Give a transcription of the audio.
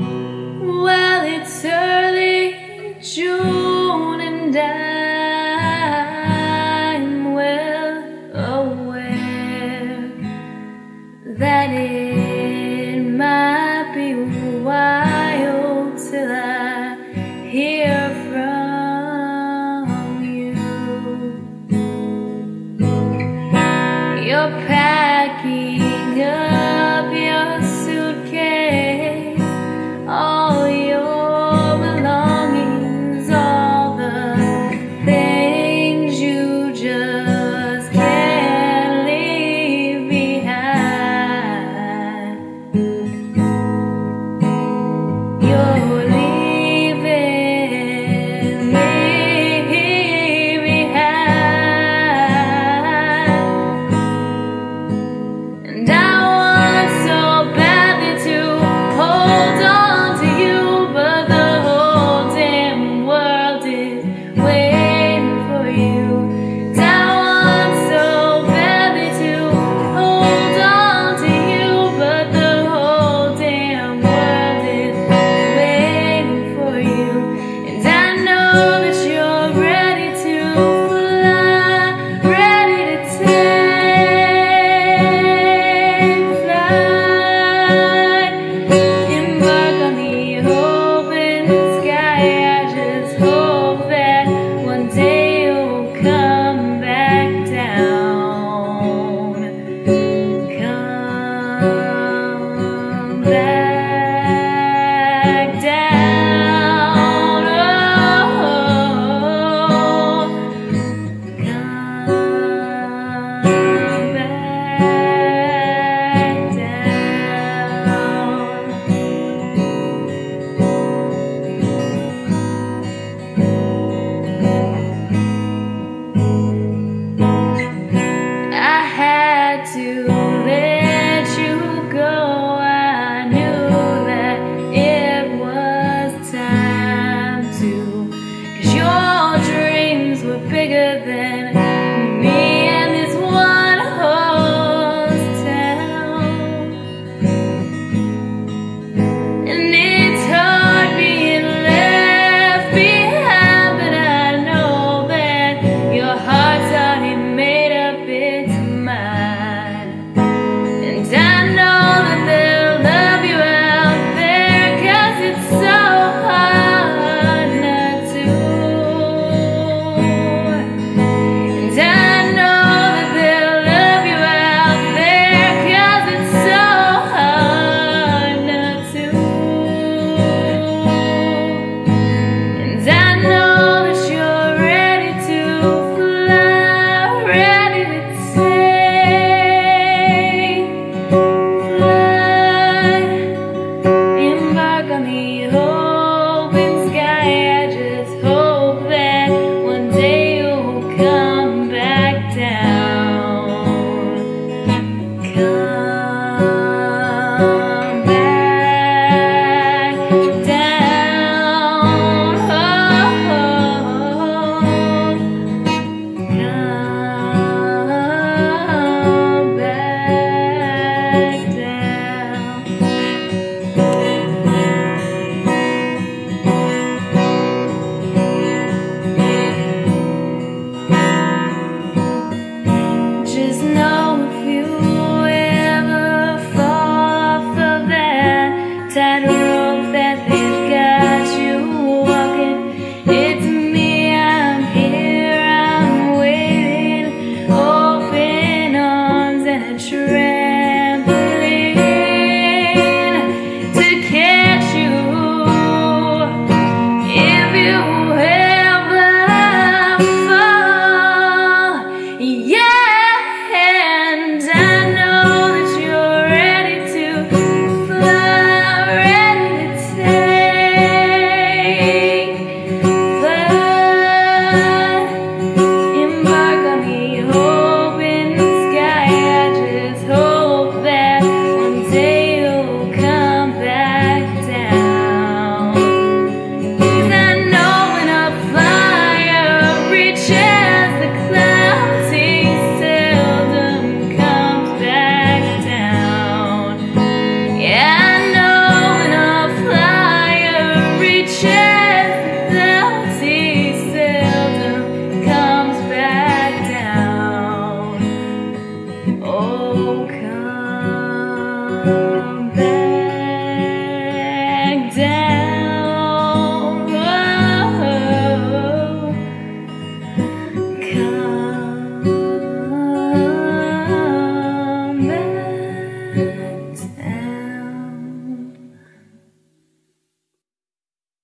Well, it's early June and I'm well aware that it back. said